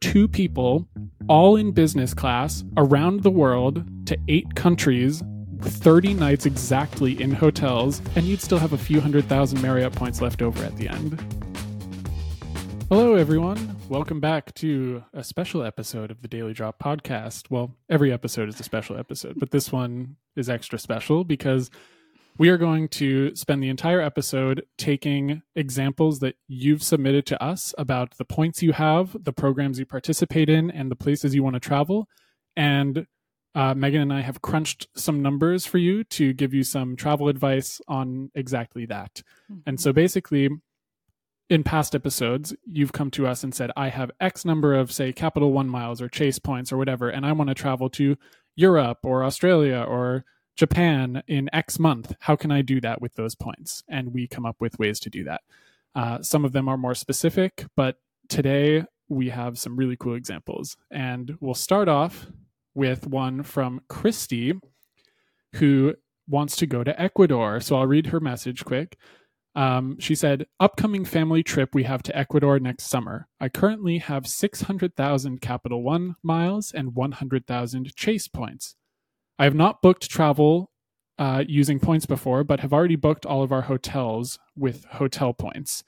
two people, all in business class, around the world to eight countries, 30 nights exactly in hotels, and you'd still have a few hundred thousand Marriott points left over at the end. Hello, everyone. Welcome back to a special episode of the Daily Drop podcast. Well, every episode is a special episode, but this one is extra special because we are going to spend the entire episode taking examples that you've submitted to us about the points you have, the programs you participate in, and the places you want to travel. And uh, Megan and I have crunched some numbers for you to give you some travel advice on exactly that. Mm-hmm. And so basically, in past episodes, you've come to us and said, I have X number of, say, Capital One miles or Chase points or whatever, and I want to travel to Europe or Australia or Japan in X month. How can I do that with those points? And we come up with ways to do that. Uh, some of them are more specific, but today we have some really cool examples. And we'll start off with one from Christy, who wants to go to Ecuador. So I'll read her message quick. Um, she said, Upcoming family trip we have to Ecuador next summer. I currently have 600,000 Capital One miles and 100,000 Chase points. I have not booked travel uh, using points before, but have already booked all of our hotels with hotel points.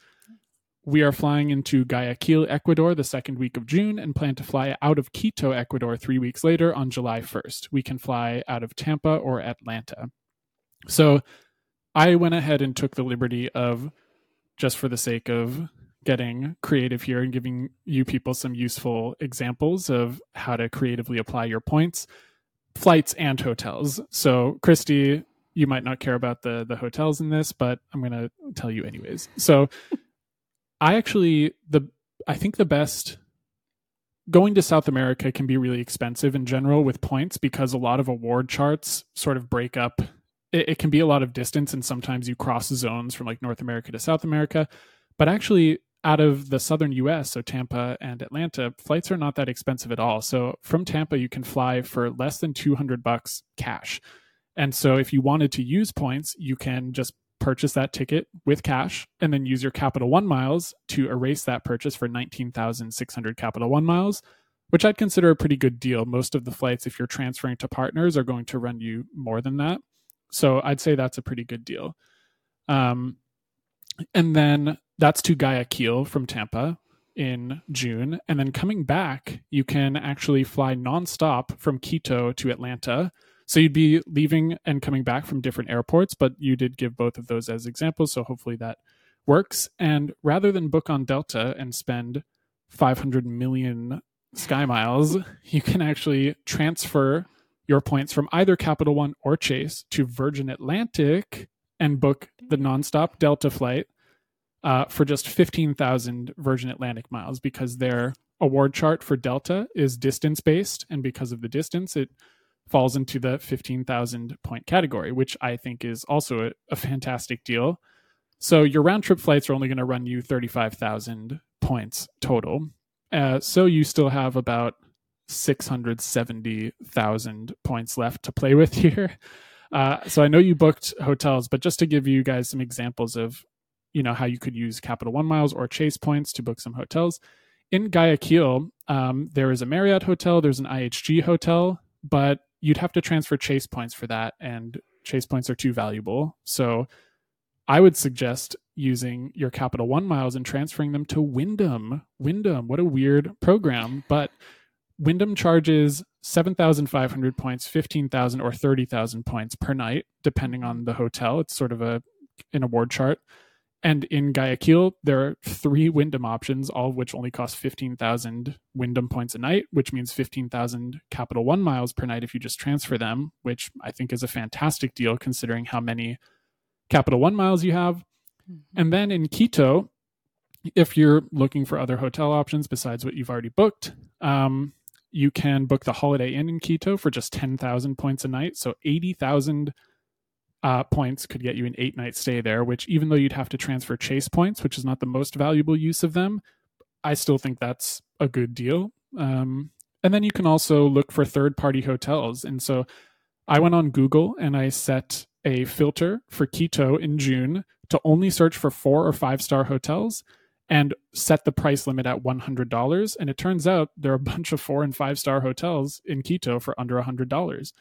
We are flying into Guayaquil, Ecuador, the second week of June, and plan to fly out of Quito, Ecuador, three weeks later on July 1st. We can fly out of Tampa or Atlanta. So I went ahead and took the liberty of, just for the sake of getting creative here and giving you people some useful examples of how to creatively apply your points flights and hotels. So, Christy, you might not care about the the hotels in this, but I'm going to tell you anyways. So, I actually the I think the best going to South America can be really expensive in general with points because a lot of award charts sort of break up. It, it can be a lot of distance, and sometimes you cross zones from like North America to South America. But actually, out of the southern US, so Tampa and Atlanta, flights are not that expensive at all. So from Tampa, you can fly for less than 200 bucks cash. And so if you wanted to use points, you can just purchase that ticket with cash and then use your Capital One miles to erase that purchase for 19,600 Capital One miles, which I'd consider a pretty good deal. Most of the flights, if you're transferring to partners, are going to run you more than that. So I'd say that's a pretty good deal. Um, and then that's to Guayaquil from Tampa in June. And then coming back, you can actually fly nonstop from Quito to Atlanta. So you'd be leaving and coming back from different airports, but you did give both of those as examples. So hopefully that works. And rather than book on Delta and spend 500 million sky miles, you can actually transfer your points from either Capital One or Chase to Virgin Atlantic and book the nonstop Delta flight uh, for just 15,000 Virgin Atlantic miles because their award chart for Delta is distance based. And because of the distance, it falls into the 15,000 point category, which I think is also a, a fantastic deal. So your round trip flights are only going to run you 35,000 points total. Uh, so you still have about 670,000 points left to play with here. Uh, so I know you booked hotels, but just to give you guys some examples of you know how you could use Capital One miles or Chase points to book some hotels. In Guayaquil, um, there is a Marriott hotel, there's an IHG hotel, but you'd have to transfer Chase points for that, and Chase points are too valuable. So I would suggest using your Capital One miles and transferring them to Wyndham. Wyndham, what a weird program, but Wyndham charges 7,500 points, 15,000 or 30,000 points per night, depending on the hotel. It's sort of a an award chart. And in Guayaquil, there are three Wyndham options, all of which only cost 15,000 Wyndham points a night, which means 15,000 Capital One miles per night if you just transfer them, which I think is a fantastic deal considering how many Capital One miles you have. Mm-hmm. And then in Quito, if you're looking for other hotel options besides what you've already booked, um, you can book the Holiday Inn in Quito for just 10,000 points a night. So 80,000 uh, points could get you an eight night stay there, which even though you'd have to transfer chase points, which is not the most valuable use of them, I still think that's a good deal. Um, and then you can also look for third party hotels. And so I went on Google and I set a filter for Quito in June to only search for four or five star hotels. And set the price limit at $100. And it turns out there are a bunch of four and five star hotels in Quito for under $100,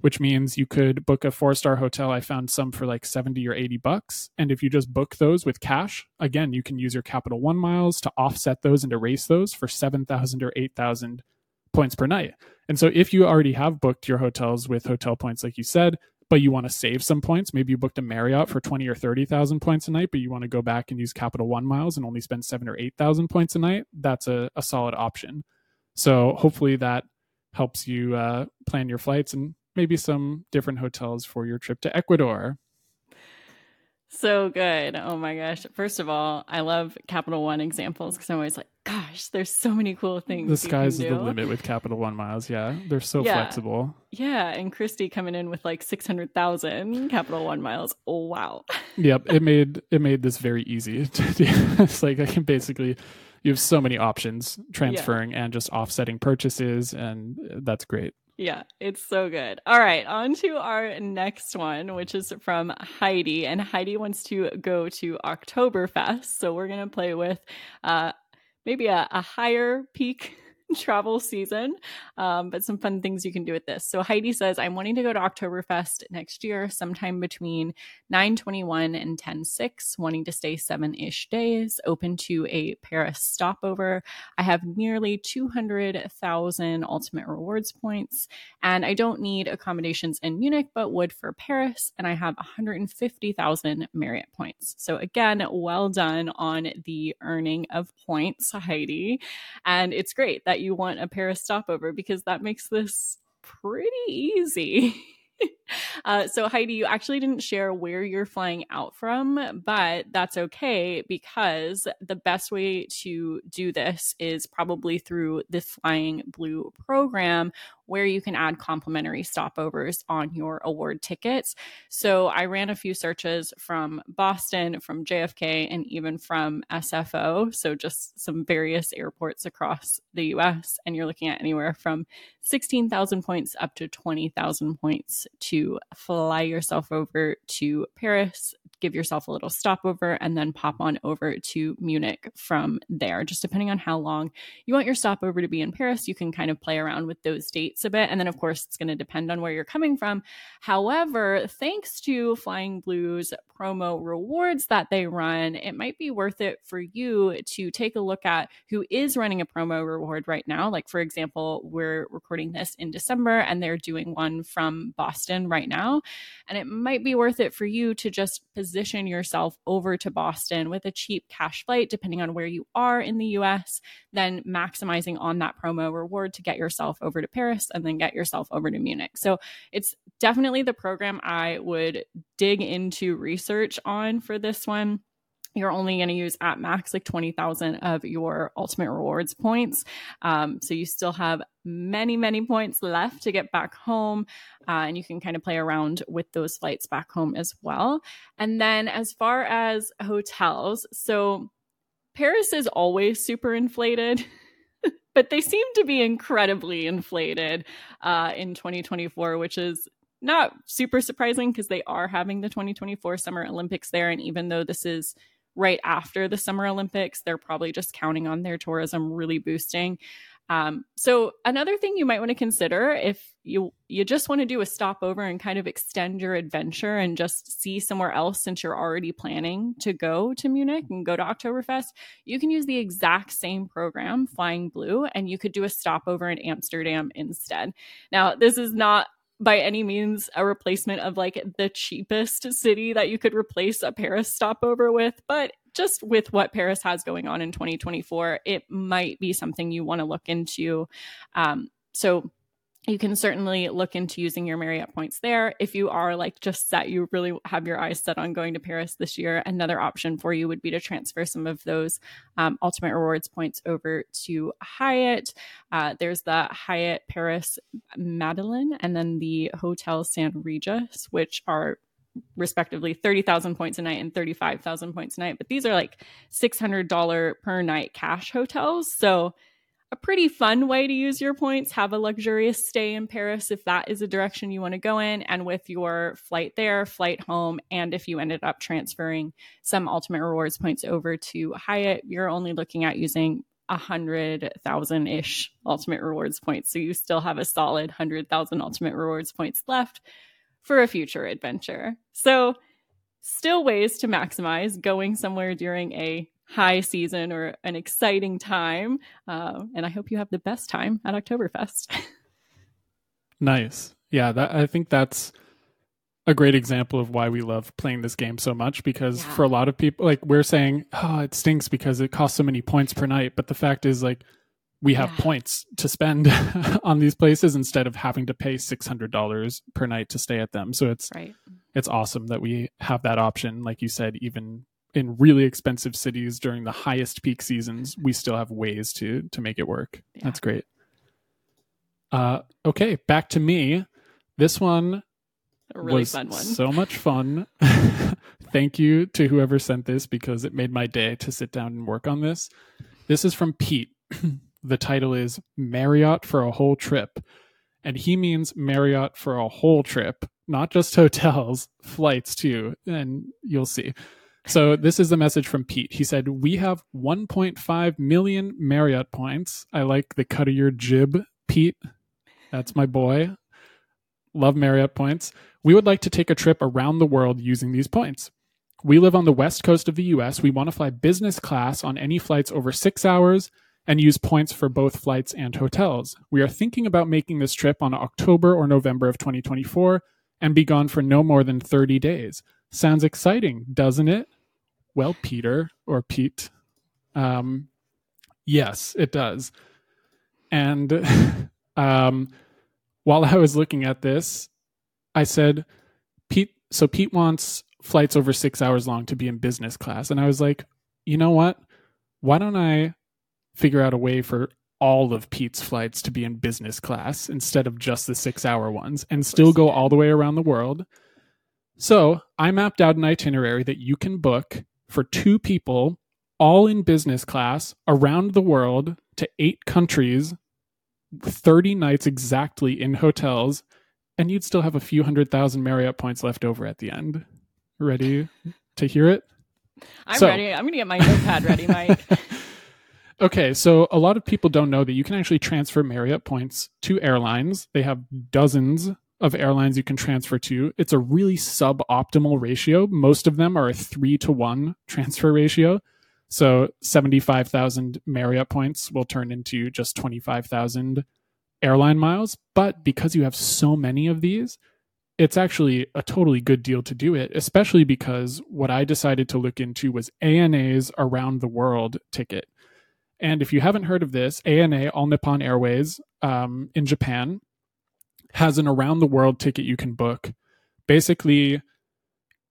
which means you could book a four star hotel. I found some for like 70 or 80 bucks. And if you just book those with cash, again, you can use your Capital One miles to offset those and erase those for 7,000 or 8,000 points per night. And so if you already have booked your hotels with hotel points, like you said, but you want to save some points. Maybe you booked a Marriott for 20 or 30,000 points a night, but you want to go back and use Capital One miles and only spend seven or 8,000 points a night. That's a, a solid option. So hopefully that helps you uh, plan your flights and maybe some different hotels for your trip to Ecuador. So good. Oh my gosh. First of all, I love Capital One examples because I'm always like, gosh, there's so many cool things. The sky's the limit with Capital One miles. Yeah. They're so yeah. flexible. Yeah. And Christy coming in with like 600,000 Capital One miles. Oh, wow. yep. It made, it made this very easy to do. it's like I can basically, you have so many options transferring yeah. and just offsetting purchases. And uh, that's great. Yeah, it's so good. All right, on to our next one, which is from Heidi. And Heidi wants to go to Oktoberfest. So we're going to play with uh, maybe a, a higher peak travel season, um, but some fun things you can do with this. So Heidi says, I'm wanting to go to Oktoberfest next year, sometime between 921 and 106, wanting to stay seven ish days, open to a Paris stopover. I have nearly 200,000 ultimate rewards points, and I don't need accommodations in Munich, but would for Paris, and I have 150,000 Marriott points. So again, well done on the earning of points, Heidi. And it's great that you want a Paris stopover because that makes this pretty easy. uh, so, Heidi, you actually didn't share where you're flying out from, but that's okay because the best way to do this is probably through the Flying Blue program, where you can add complimentary stopovers on your award tickets. So I ran a few searches from Boston, from JFK, and even from SFO. So just some various airports across the US. And you're looking at anywhere from 16,000 points up to 20,000 points to fly yourself over to Paris, give yourself a little stopover, and then pop on over to Munich from there. Just depending on how long you want your stopover to be in Paris, you can kind of play around with those dates a bit. And then, of course, it's going to depend on where you're coming from. However, thanks to Flying Blue's promo rewards that they run, it might be worth it for you to take a look at who is running a promo reward right now. Like, for example, we're recording this in December and they're doing one from Boston right now. And it might be worth it for you to just position yourself over to Boston with a cheap cash flight, depending on where you are in the US, then maximizing on that promo reward to get yourself over to Paris and then get yourself over to Munich. So it's definitely the program I would dig into research on for this one you're only going to use at max like 20,000 of your ultimate rewards points. Um, so you still have many, many points left to get back home. Uh, and you can kind of play around with those flights back home as well. And then as far as hotels, so Paris is always super inflated. but they seem to be incredibly inflated uh, in 2024, which is not super surprising because they are having the 2024 Summer Olympics there. And even though this is right after the Summer Olympics, they're probably just counting on their tourism really boosting. Um, so another thing you might want to consider if you you just want to do a stopover and kind of extend your adventure and just see somewhere else since you're already planning to go to Munich and go to Oktoberfest, you can use the exact same program, Flying Blue, and you could do a stopover in Amsterdam instead. Now, this is not by any means a replacement of like the cheapest city that you could replace a Paris stopover with, but just with what Paris has going on in 2024, it might be something you want to look into. Um, so you can certainly look into using your Marriott points there. If you are like just set, you really have your eyes set on going to Paris this year, another option for you would be to transfer some of those um, Ultimate Rewards points over to Hyatt. Uh, there's the Hyatt Paris Madeleine and then the Hotel San Regis, which are respectively 30,000 points a night and 35,000 points a night. But these are like $600 per night cash hotels. So a pretty fun way to use your points. Have a luxurious stay in Paris if that is a direction you want to go in. And with your flight there, flight home, and if you ended up transferring some Ultimate Rewards points over to Hyatt, you're only looking at using a hundred thousand ish Ultimate Rewards points. So you still have a solid hundred thousand Ultimate Rewards points left for a future adventure. So, still ways to maximize going somewhere during a high season or an exciting time. Uh, and I hope you have the best time at Oktoberfest. nice. Yeah, that, I think that's a great example of why we love playing this game so much because yeah. for a lot of people, like we're saying, oh, it stinks because it costs so many points per night. But the fact is, like, we have yeah. points to spend on these places instead of having to pay $600 per night to stay at them. So it's, right. it's awesome that we have that option. Like you said, even in really expensive cities during the highest peak seasons, we still have ways to to make it work. Yeah. That's great. Uh, okay, back to me. This one a really was fun one. So much fun. Thank you to whoever sent this because it made my day to sit down and work on this. This is from Pete. the title is Marriott for a whole trip. And he means Marriott for a whole trip, not just hotels, flights too. And you'll see. So this is the message from Pete. He said, "We have 1.5 million Marriott points. I like the cut of your jib, Pete. That's my boy. Love Marriott points. We would like to take a trip around the world using these points. We live on the west coast of the US. We want to fly business class on any flights over 6 hours." and use points for both flights and hotels. We are thinking about making this trip on October or November of 2024 and be gone for no more than 30 days. Sounds exciting, doesn't it? Well, Peter or Pete. Um, yes, it does. And um, while I was looking at this, I said, Pete, so Pete wants flights over six hours long to be in business class. And I was like, you know what? Why don't I figure out a way for all of Pete's flights to be in business class instead of just the six hour ones and still go all the way around the world? So I mapped out an itinerary that you can book for two people, all in business class, around the world to eight countries, 30 nights exactly in hotels, and you'd still have a few hundred thousand Marriott points left over at the end. Ready to hear it? I'm so, ready. I'm going to get my notepad ready, Mike. okay, so a lot of people don't know that you can actually transfer Marriott points to airlines. They have dozens of airlines you can transfer to. It's a really suboptimal ratio. Most of them are a three to one transfer ratio. So 75,000 Marriott points will turn into just 25,000 airline miles. But because you have so many of these, it's actually a totally good deal to do it, especially because what I decided to look into was ANA's around the world ticket. And if you haven't heard of this, ANA, All Nippon Airways um, in Japan, has an around the world ticket you can book. Basically,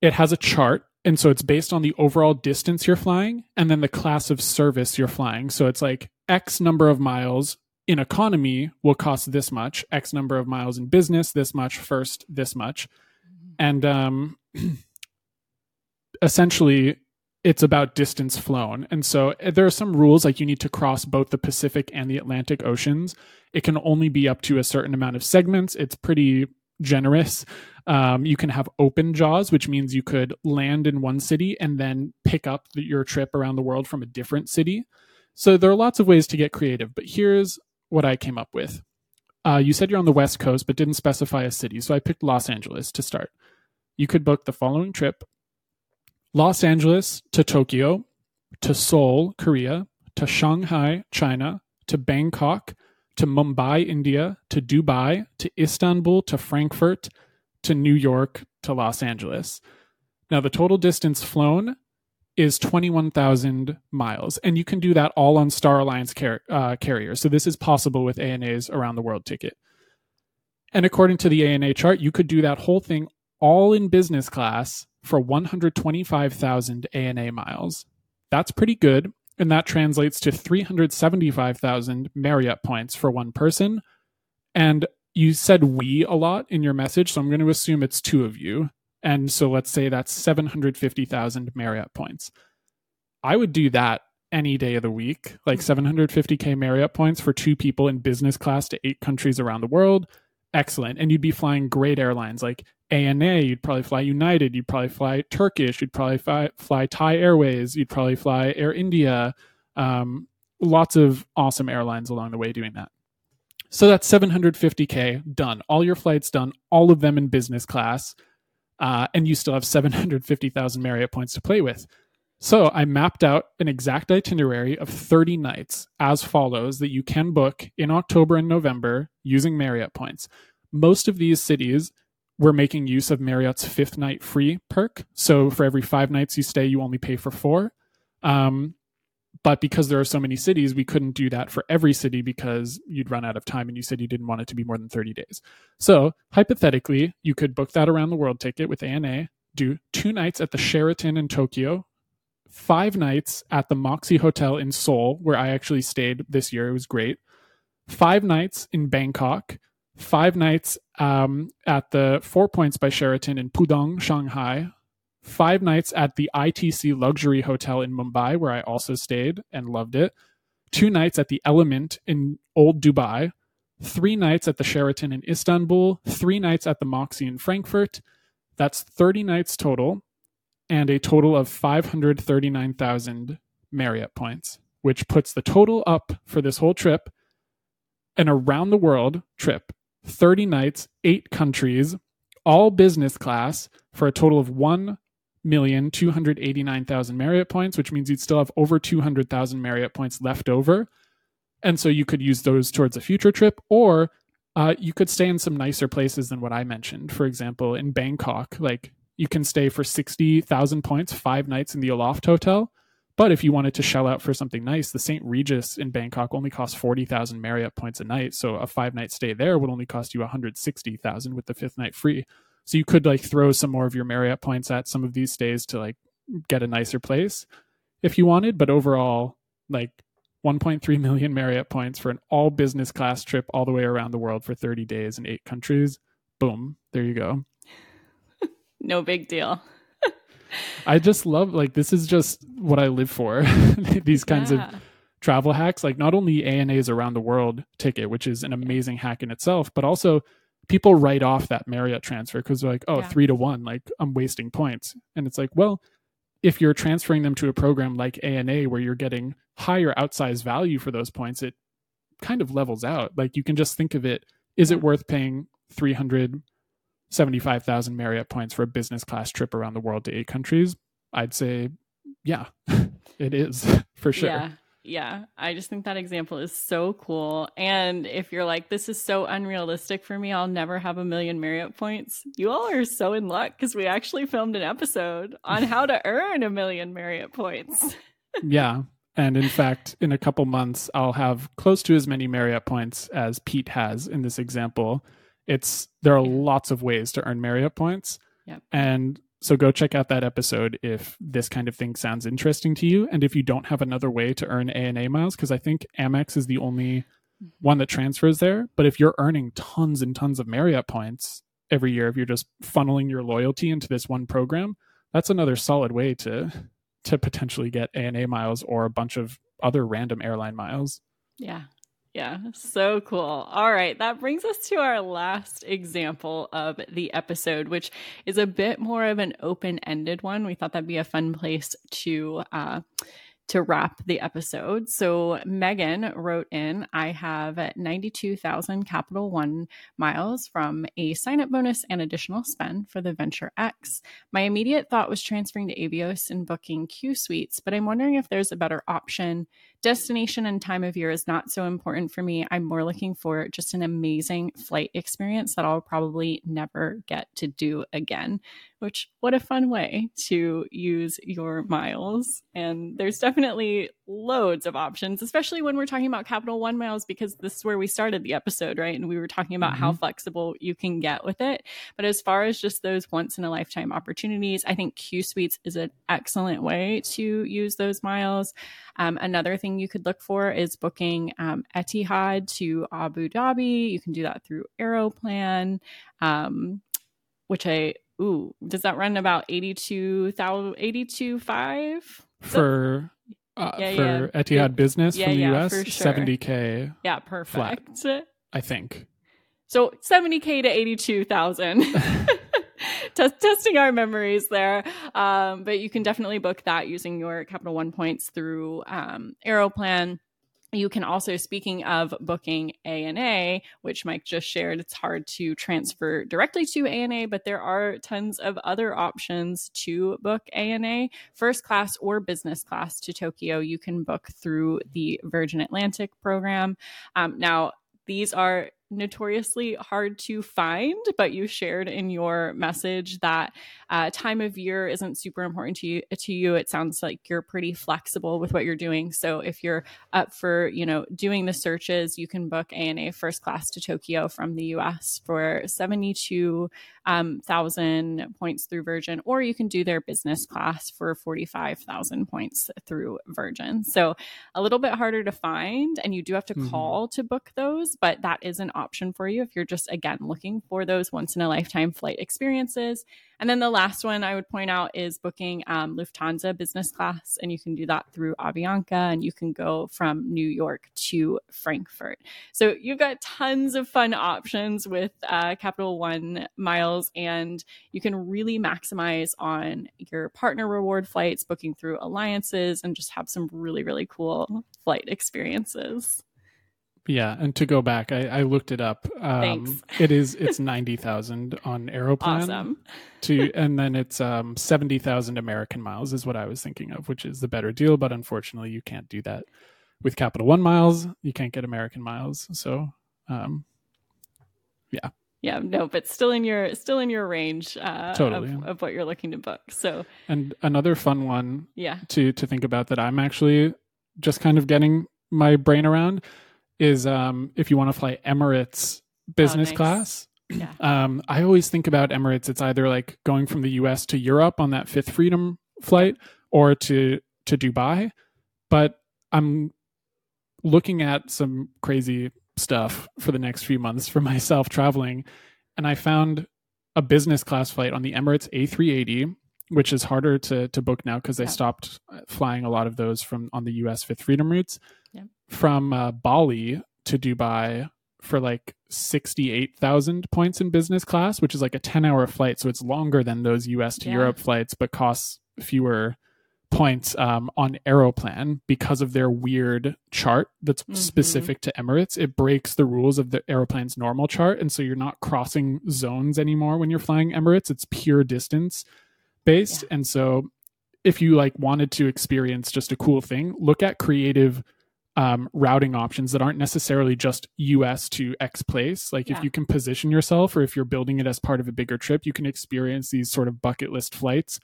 it has a chart. And so it's based on the overall distance you're flying and then the class of service you're flying. So it's like X number of miles in economy will cost this much, X number of miles in business, this much, first, this much. And um, essentially, it's about distance flown. And so eh, there are some rules like you need to cross both the Pacific and the Atlantic Oceans. It can only be up to a certain amount of segments. It's pretty generous. Um, you can have open jaws, which means you could land in one city and then pick up the, your trip around the world from a different city. So there are lots of ways to get creative, but here's what I came up with. Uh, you said you're on the West Coast, but didn't specify a city. So I picked Los Angeles to start. You could book the following trip Los Angeles to Tokyo, to Seoul, Korea, to Shanghai, China, to Bangkok, to Mumbai, India, to Dubai, to Istanbul, to Frankfurt, to New York, to Los Angeles. Now, the total distance flown is 21,000 miles, and you can do that all on Star Alliance car- uh, carriers. So, this is possible with ANA's around the world ticket. And according to the ANA chart, you could do that whole thing all in business class for 125,000 ANA miles. That's pretty good, and that translates to 375,000 Marriott points for one person. And you said we a lot in your message, so I'm going to assume it's two of you. And so let's say that's 750,000 Marriott points. I would do that any day of the week, like 750k Marriott points for two people in business class to eight countries around the world. Excellent. And you'd be flying great airlines like ANA, you'd probably fly United, you'd probably fly Turkish, you'd probably fly, fly Thai Airways, you'd probably fly Air India. Um, lots of awesome airlines along the way doing that. So that's 750K done. All your flights done, all of them in business class. Uh, and you still have 750,000 Marriott points to play with. So I mapped out an exact itinerary of 30 nights as follows that you can book in October and November using Marriott points. Most of these cities were making use of Marriott's fifth night free perk. So for every five nights you stay, you only pay for four. Um, but because there are so many cities, we couldn't do that for every city because you'd run out of time and you said you didn't want it to be more than 30 days. So hypothetically, you could book that around the world ticket with ANA, do two nights at the Sheraton in Tokyo, five nights at the Moxy Hotel in Seoul, where I actually stayed this year. It was great. Five nights in Bangkok, five nights um, at the Four Points by Sheraton in Pudong, Shanghai, five nights at the ITC Luxury Hotel in Mumbai, where I also stayed and loved it, two nights at the Element in Old Dubai, three nights at the Sheraton in Istanbul, three nights at the Moxy in Frankfurt. That's 30 nights total and a total of 539,000 Marriott points, which puts the total up for this whole trip an around the world trip 30 nights, eight countries, all business class for a total of 1,289,000 Marriott points, which means you'd still have over 200,000 Marriott points left over. And so you could use those towards a future trip, or uh, you could stay in some nicer places than what I mentioned. For example, in Bangkok, like you can stay for 60,000 points, five nights in the Aloft Hotel. But if you wanted to shell out for something nice, the St. Regis in Bangkok only costs 40,000 Marriott points a night. So a five night stay there would only cost you 160,000 with the fifth night free. So you could like throw some more of your Marriott points at some of these stays to like get a nicer place if you wanted. But overall, like 1.3 million Marriott points for an all business class trip all the way around the world for 30 days in eight countries. Boom. There you go. No big deal. I just love like this is just what I live for. These kinds yeah. of travel hacks, like not only ANA's around the world ticket, which is an amazing hack in itself, but also people write off that Marriott transfer because they're like, oh, yeah. three to one, like I'm wasting points. And it's like, well, if you're transferring them to a program like ANA where you're getting higher outsized value for those points, it kind of levels out. Like you can just think of it, is yeah. it worth paying 300 75,000 Marriott points for a business class trip around the world to eight countries, I'd say, yeah, it is for sure. Yeah. Yeah, I just think that example is so cool. And if you're like, this is so unrealistic for me, I'll never have a million Marriott points, you all are so in luck because we actually filmed an episode on how to earn a million Marriott points. yeah. And in fact, in a couple months, I'll have close to as many Marriott points as Pete has in this example. It's there are lots of ways to earn Marriott points. Yep. And so go check out that episode if this kind of thing sounds interesting to you and if you don't have another way to earn ANA miles because I think Amex is the only mm-hmm. one that transfers there, but if you're earning tons and tons of Marriott points every year if you're just funneling your loyalty into this one program, that's another solid way to to potentially get ANA miles or a bunch of other random airline miles. Yeah, yeah, so cool. All right, that brings us to our last example of the episode, which is a bit more of an open ended one. We thought that'd be a fun place to uh, to wrap the episode. So Megan wrote in, I have 92,000 Capital One miles from a sign up bonus and additional spend for the Venture X. My immediate thought was transferring to Avios and booking Q suites, but I'm wondering if there's a better option. Destination and time of year is not so important for me. I'm more looking for just an amazing flight experience that I'll probably never get to do again which what a fun way to use your miles. And there's definitely loads of options, especially when we're talking about Capital One miles, because this is where we started the episode, right? And we were talking about mm-hmm. how flexible you can get with it. But as far as just those once in a lifetime opportunities, I think Q Suites is an excellent way to use those miles. Um, another thing you could look for is booking um, Etihad to Abu Dhabi. You can do that through Aeroplan. Um, which I ooh, does that run about 82,000, 82.5? For uh, Yeah, for yeah. Etihad Business Yeah, from the yeah, US, sure. 70k, Yeah, perfect. I think. So 70k to 82,000. Test, testing our memories there. Um, but you can definitely book that using your Capital One points through um, Aeroplan. You can also, speaking of booking ANA, which Mike just shared, it's hard to transfer directly to ANA, but there are tons of other options to book ANA, first class or business class to Tokyo. You can book through the Virgin Atlantic program. Um, now, these are notoriously hard to find, but you shared in your message that uh, time of year isn't super important to you. To you, it sounds like you're pretty flexible with what you're doing. So if you're up for, you know, doing the searches, you can book ANA first class to Tokyo from the U.S. for seventy-two um, points through Virgin, or you can do their business class for forty-five thousand points through Virgin. So a little bit harder to find, and you do have to Mhm. call to book those, but that is an option for you if you're just again looking for those once in a lifetime flight experiences. And then the last one I would point out is booking um, Lufthansa business class, and you can do that through Avianca, and you can go from New York to Frankfurt. So you've got tons of fun options with uh, Capital One miles, and you can really maximize on your partner reward flights, booking through alliances, and just have some really, really cool flight experiences. Yeah, and to go back, I, I looked it up. Um, Thanks. it is it's ninety thousand on Aeroplan Awesome. to, and then it's um seventy thousand American miles is what I was thinking of, which is the better deal. But unfortunately, you can't do that with Capital One miles. You can't get American miles, so um, yeah, Yeah, no, but still in your still in your range uh, Totally. of, of what you're looking to book. So and another fun one yeah, to to think about that I'm actually just kind of getting my brain around is um if you want to fly Emirates business Oh, nice. class. yeah, Um I always think about Emirates it's either like going from the US to Europe on that Fifth Freedom flight or to to Dubai, but I'm looking at some crazy stuff for the next few months for myself traveling and I found a business class flight on the Emirates A380 which is harder to to book now because they Yeah. stopped uh, flying a lot of those from on the US Fifth Freedom routes. Yeah. From uh, Bali to Dubai for like 68,000 points in business class, which is like a 10-hour flight, so it's longer than those US to Yeah. Europe flights but costs fewer points um, on Aeroplan because of their weird chart that's Mhm. specific to Emirates. It breaks the rules of the Aeroplan's normal chart, and so you're not crossing zones anymore when you're flying Emirates. It's pure distance based, and so if you like wanted to experience just a cool thing, look at creative um, routing options that aren't necessarily just US to X place. Like Yeah. if you can position yourself, or if you're building it as part of a bigger trip, you can experience these sort of bucket list flights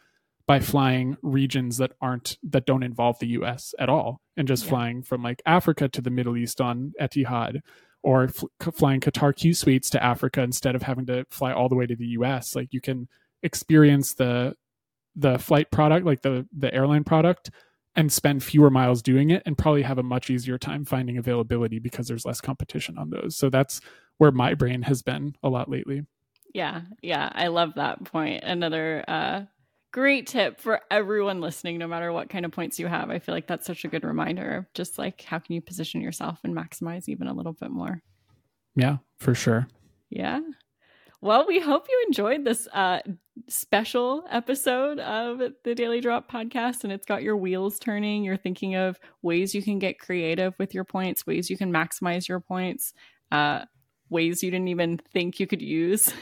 by flying regions that aren't that don't involve the US at all and just Yeah. flying from like Africa to the Middle East on Etihad or fl- flying Qatar Q suites to Africa instead of having to fly all the way to the US like you can experience the the flight product like the the airline product and spend fewer miles doing it and probably have a much easier time finding availability because there's less competition on those so that's where my brain has been a lot lately yeah, yeah. I love that point. Another uh, great tip for everyone listening, no matter what kind of points you have. I feel like that's such a good reminder of just like how can you position yourself and maximize even a little bit more. yeah for sure Yeah. Well, we hope you enjoyed this uh, special episode of the Daily Drop podcast and it's got your wheels turning. You're thinking of ways you can get creative with your points, ways you can maximize your points, uh, ways you didn't even think you could use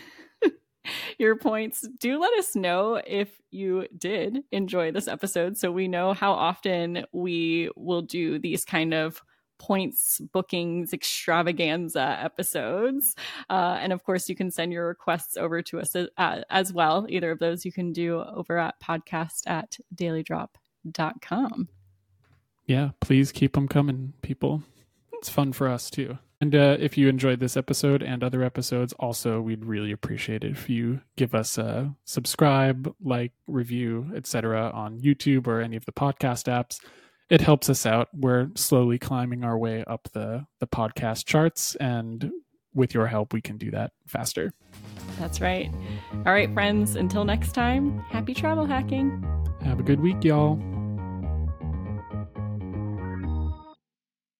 your points. Do let us know if you did enjoy this episode so we know how often we will do these kind of points bookings extravaganza episodes. Uh, and of course you can send your requests over to us uh, as well. Either of those you can do over at podcast at dailydrop.com yeah please keep them coming people. It's fun for us too. And uh, if you enjoyed this episode and other episodes also we'd really appreciate it if you give us a subscribe like review etc on youtube or any of the podcast apps it helps us out. We're slowly climbing our way up the the podcast charts and with your help we can do that faster. That's right. All right friends until next time happy travel hacking. Have a good week y'all